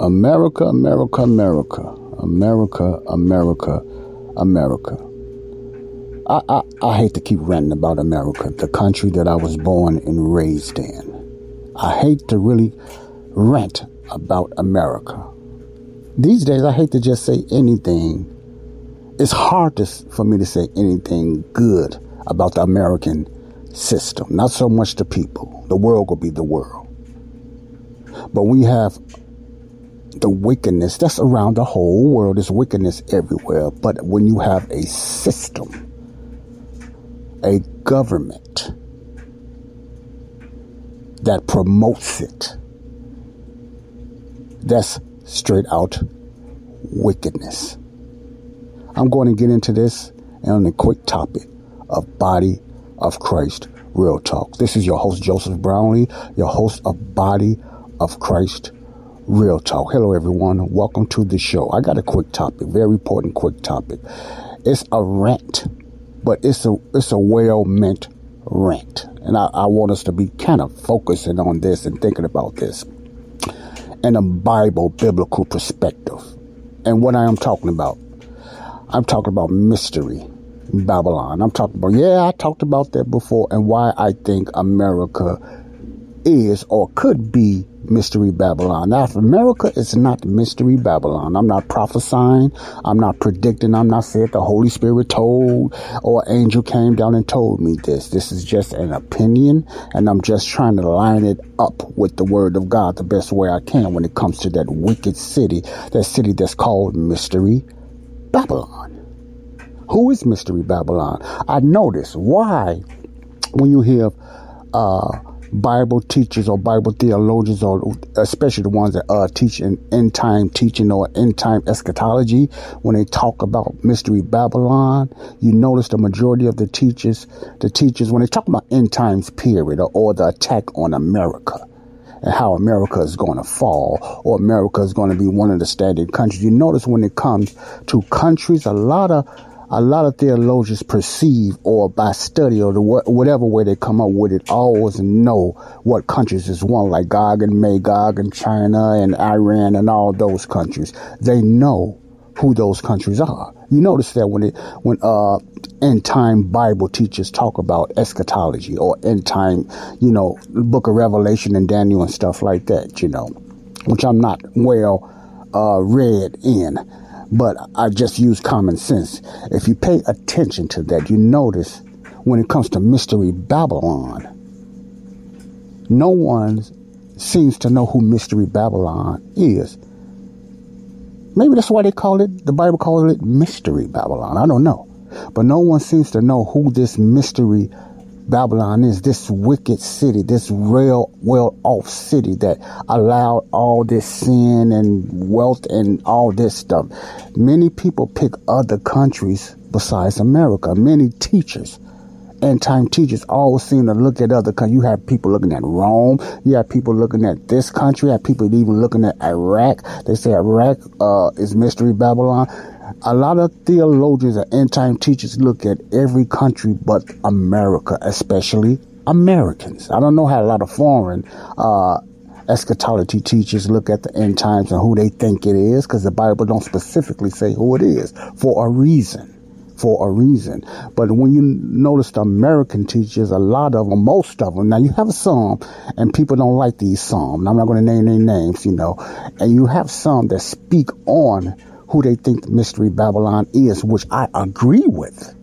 America, America, America, America, America, America. I, I, I hate to keep ranting about America, the country that I was born and raised in. I hate to really rant about America. These days, I hate to just say anything. It's hard to, for me to say anything good about the American system. Not so much the people. The world will be the world. But we have the wickedness that's around the whole world. is wickedness everywhere. But when you have a system, a government that promotes it, that's straight out wickedness. I'm going to get into this on a quick topic of body of Christ real talk. This is your host Joseph Brownlee, your host of Body of Christ Real Talk. Hello, everyone. Welcome to the show. I got a quick topic, very important quick topic. It's a rant, but it's a it's a well meant rant, and I, I want us to be kind of focusing on this and thinking about this in a Bible biblical perspective. And what I am talking about, I'm talking about mystery Babylon. I'm talking about yeah, I talked about that before, and why I think America is or could be mystery Babylon. Now, if America is not mystery Babylon, I'm not prophesying, I'm not predicting, I'm not saying the Holy Spirit told or angel came down and told me this. This is just an opinion, and I'm just trying to line it up with the Word of God the best way I can when it comes to that wicked city, that city that's called mystery Babylon. Who is mystery Babylon? I notice why when you hear uh, Bible teachers or Bible theologians, or especially the ones that are teaching end time teaching or end time eschatology, when they talk about mystery Babylon, you notice the majority of the teachers, the teachers, when they talk about end times period or, or the attack on America and how America is going to fall or America is going to be one of the standing countries. You notice when it comes to countries, a lot of a lot of theologians perceive or by study or the, whatever way they come up with it, always know what countries is one, like Gog and Magog and China and Iran and all those countries. They know who those countries are. You notice that when it, when, uh, end time Bible teachers talk about eschatology or end time, you know, book of Revelation and Daniel and stuff like that, you know, which I'm not well, uh, read in but I just use common sense. If you pay attention to that, you notice when it comes to Mystery Babylon, no one seems to know who Mystery Babylon is. Maybe that's why they call it, the Bible calls it Mystery Babylon. I don't know. But no one seems to know who this Mystery Babylon is this wicked city, this real well off city that allowed all this sin and wealth and all this stuff. Many people pick other countries besides America. Many teachers end time teachers always seem to look at other countries. You have people looking at Rome. You have people looking at this country. You have people even looking at Iraq. They say Iraq uh, is mystery Babylon a lot of theologians and end time teachers look at every country but America, especially Americans. I don't know how a lot of foreign uh, eschatology teachers look at the end times and who they think it is, because the Bible don't specifically say who it is for a reason. For a reason. But when you notice the American teachers, a lot of them, most of them, now you have some, and people don't like these some. I'm not going to name any names, you know, and you have some that speak on who they think the Mystery Babylon is, which I agree with.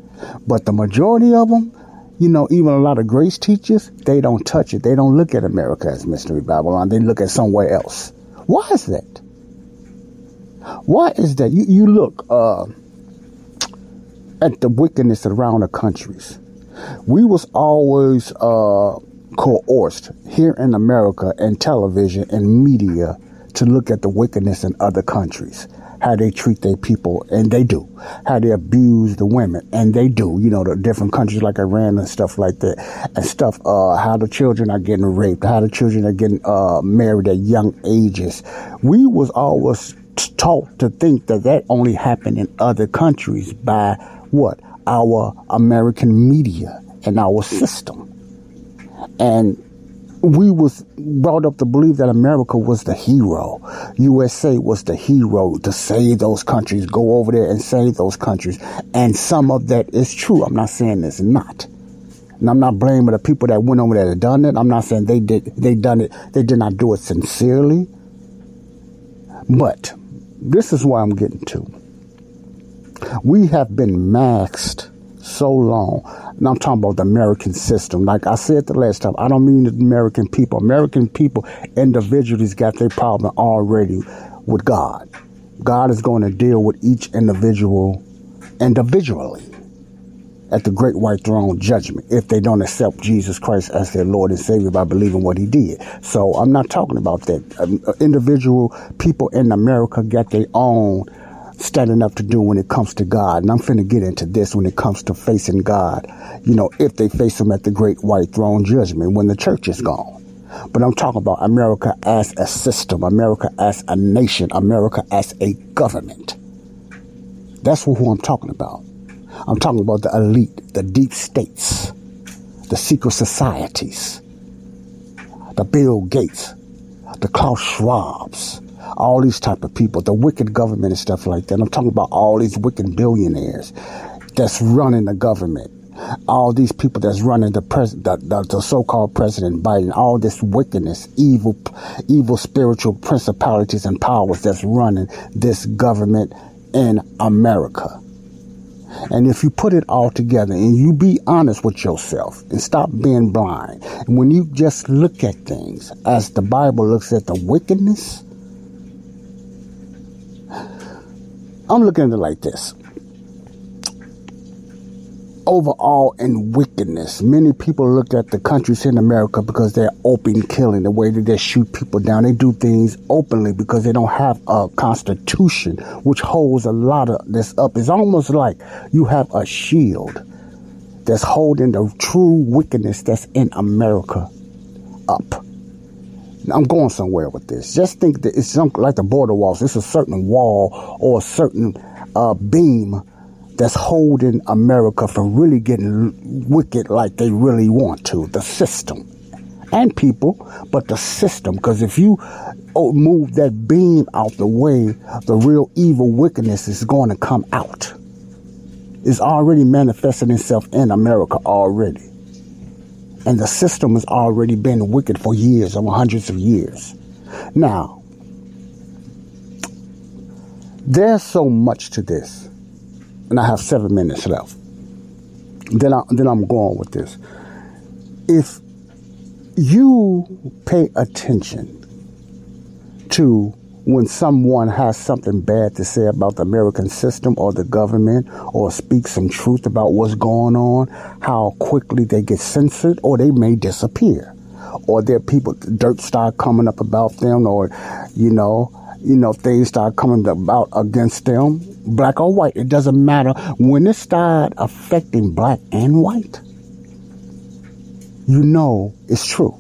But the majority of them, you know, even a lot of grace teachers, they don't touch it. They don't look at America as Mystery Babylon. They look at somewhere else. Why is that? Why is that? You, you look uh, at the wickedness around the countries. We was always uh, coerced here in America and television and media to look at the wickedness in other countries how they treat their people, and they do. How they abuse the women, and they do. You know, the different countries like Iran and stuff like that, and stuff. Uh, how the children are getting raped, how the children are getting uh, married at young ages. We was always taught to think that that only happened in other countries by what our American media and our system, and we was brought up to believe that America was the hero. USA was the hero to save those countries, go over there and save those countries. And some of that is true. I'm not saying it's not. And I'm not blaming the people that went over there and done it. I'm not saying they did they done it. They did not do it sincerely. But this is why I'm getting to. We have been masked so long. And I'm talking about the American system. Like I said the last time, I don't mean the American people. American people individually got their problem already with God. God is going to deal with each individual individually at the great white throne judgment if they don't accept Jesus Christ as their Lord and Savior by believing what he did. So I'm not talking about that. Um, individual people in America got their own standing up to do when it comes to God. And I'm finna get into this when it comes to facing God. You know, if they face him at the great white throne judgment when the church is gone. But I'm talking about America as a system, America as a nation, America as a government. That's who I'm talking about. I'm talking about the elite, the deep states, the secret societies, the Bill Gates, the Klaus Schwabs, all these type of people, the wicked government and stuff like that. I'm talking about all these wicked billionaires that's running the government. All these people that's running the president, the, the, the so-called President Biden, all this wickedness, evil, evil spiritual principalities and powers that's running this government in America. And if you put it all together and you be honest with yourself and stop being blind, and when you just look at things as the Bible looks at the wickedness, I'm looking at it like this. Overall, in wickedness, many people look at the countries in America because they're open killing, the way that they shoot people down. They do things openly because they don't have a constitution which holds a lot of this up. It's almost like you have a shield that's holding the true wickedness that's in America up. I'm going somewhere with this. Just think that it's some, like the border walls. It's a certain wall or a certain uh, beam that's holding America from really getting wicked like they really want to. The system and people, but the system. Because if you oh, move that beam out the way, the real evil wickedness is going to come out. It's already manifesting itself in America already. And the system has already been wicked for years, over hundreds of years. Now, there's so much to this. And I have seven minutes left. Then, I, then I'm going with this. If you pay attention to when someone has something bad to say about the American system or the government or speak some truth about what's going on, how quickly they get censored or they may disappear. Or their people, dirt start coming up about them or, you know, you know, things start coming about against them, black or white. It doesn't matter. When it start affecting black and white, you know it's true.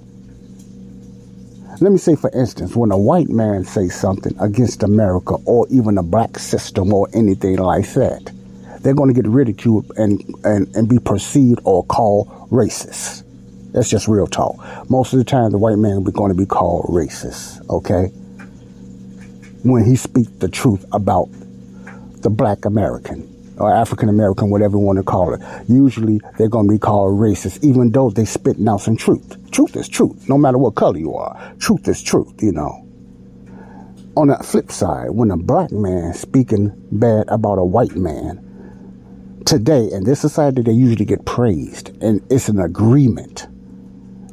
Let me say, for instance, when a white man says something against America or even a black system or anything like that, they're going to get ridiculed and, and, and be perceived or called racist. That's just real talk. Most of the time, the white man is going to be called racist, okay? When he speaks the truth about the black American or African American, whatever you want to call it. Usually they're going to be called racist, even though they spitting out some truth. Truth is truth, no matter what color you are. Truth is truth, you know. On the flip side, when a black man speaking bad about a white man, today in this society they usually get praised, and it's an agreement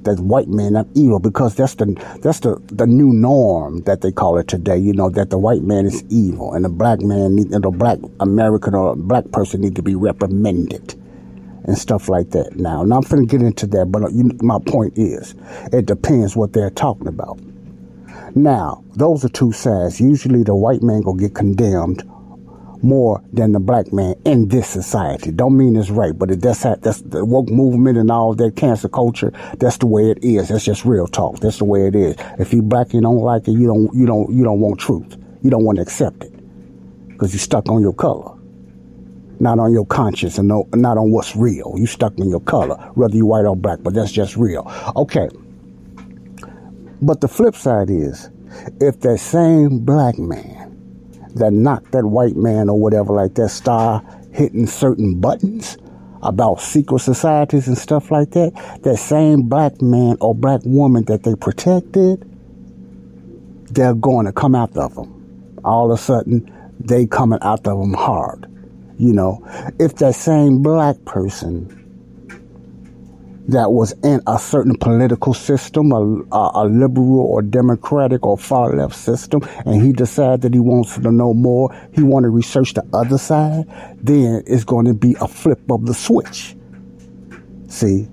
that white men are evil because that's the that's the the new norm that they call it today. You know that the white man is evil and the black man, need, and the black American or black person need to be reprimanded. and stuff like that. Now, I'm not going to get into that, but uh, you, my point is, it depends what they're talking about. Now, those are two sides. Usually, the white man will get condemned more than the black man in this society. Don't mean it's right, but it, that's how, that's the woke movement and all that cancer culture. That's the way it is. That's just real talk. That's the way it is. If you black, you don't like it. You don't you don't you don't want truth. You don't want to accept it because you're stuck on your color, not on your conscience and no, not on what's real. You stuck on your color, whether you white or black. But that's just real. Okay. But the flip side is, if that same black man that knocked that white man or whatever like that star hitting certain buttons about secret societies and stuff like that, that same black man or black woman that they protected, they're going to come out of them. All of a sudden, they coming out of them hard. You know, if that same black person that was in a certain political system, a, a, a, liberal or democratic or far left system, and he decided that he wants to know more, he want to research the other side, then it's going to be a flip of the switch. See?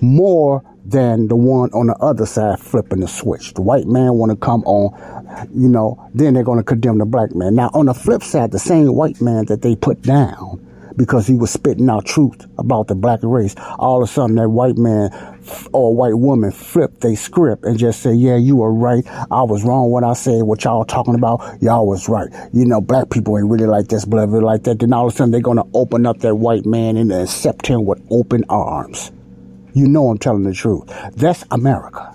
More than the one on the other side flipping the switch. The white man want to come on, you know, then they're going to condemn the black man. Now, on the flip side, the same white man that they put down because he was spitting out truth about the black race. All of a sudden, that white man or white woman flipped their script and just say, yeah, you were right. I was wrong when I said what y'all talking about. Y'all was right. You know, black people ain't really like this, blah, blah, like that. Then all of a sudden, they're going to open up that white man and accept him with open arms. You know I'm telling the truth. That's America.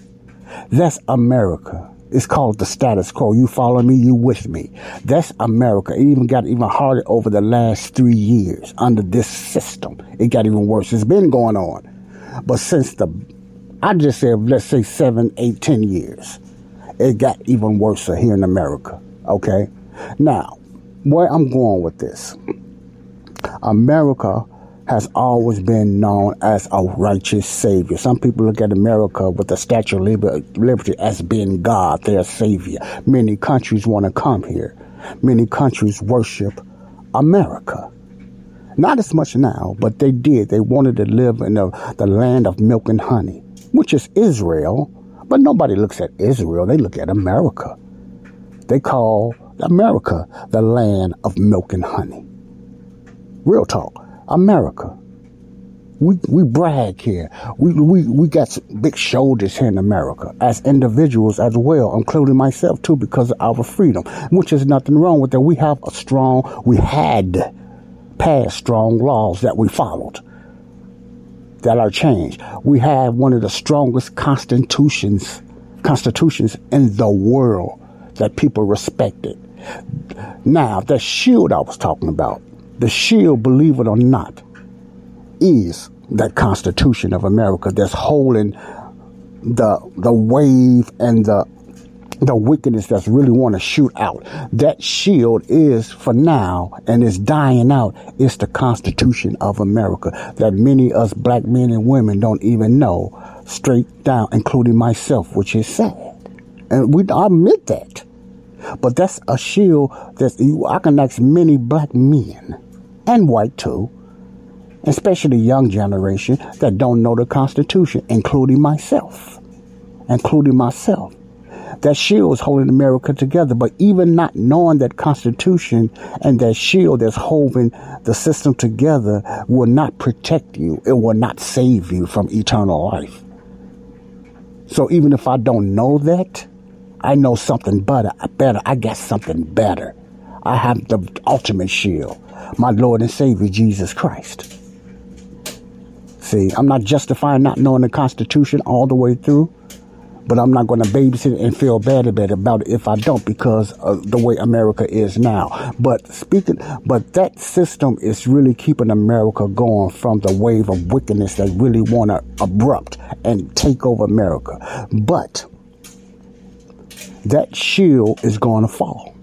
That's America. It's called the status quo. You follow me, you with me. That's America. It even got even harder over the last three years under this system. It got even worse. It's been going on. But since the, I just said, let's say seven, eight, ten years, it got even worse here in America. Okay? Now, where I'm going with this, America has always been known as a righteous savior. Some people look at America with the Statue of Liberty as being God, their savior. Many countries want to come here. Many countries worship America. Not as much now, but they did. They wanted to live in the, the land of milk and honey, which is Israel. But nobody looks at Israel. They look at America. They call America the land of milk and honey. Real talk. America. We, we brag here. We, we, we got big shoulders here in America as individuals as well, including myself too, because of our freedom, which is nothing wrong with that. We have a strong, we had passed strong laws that we followed that are changed. We have one of the strongest constitutions, constitutions in the world that people respected. Now, the shield I was talking about, the shield, believe it or not, is that Constitution of America that's holding the the wave and the the wickedness that's really want to shoot out. That shield is for now and is dying out. It's the Constitution of America that many us black men and women don't even know straight down, including myself, which is sad. And we I admit that. But that's a shield that I can ask many black men and white too, especially young generation that don't know the Constitution, including myself, including myself. That shield is holding America together, but even not knowing that Constitution and that shield that's holding the system together will not protect you. It will not save you from eternal life. So even if I don't know that, I know something better. Better. I got something better. I have the ultimate shield my Lord and Savior, Jesus Christ. See, I'm not justifying not knowing the Constitution all the way through, but I'm not going to babysit and feel bad about it if I don't because of the way America is now. But speaking, but that system is really keeping America going from the wave of wickedness that really want to abrupt and take over America. But that shield is going to fall.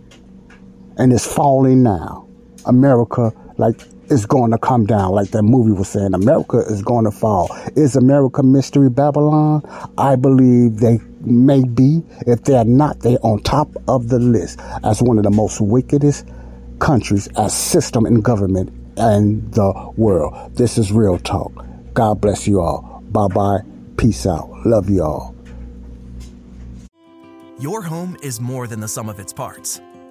And it's falling now. America like is going to come down, like that movie was saying. America is going to fall. Is America Mystery Babylon? I believe they may be. If they're not, they're on top of the list as one of the most wickedest countries as system and government and the world. This is Real Talk. God bless you all. Bye bye. Peace out. Love you all. Your home is more than the sum of its parts,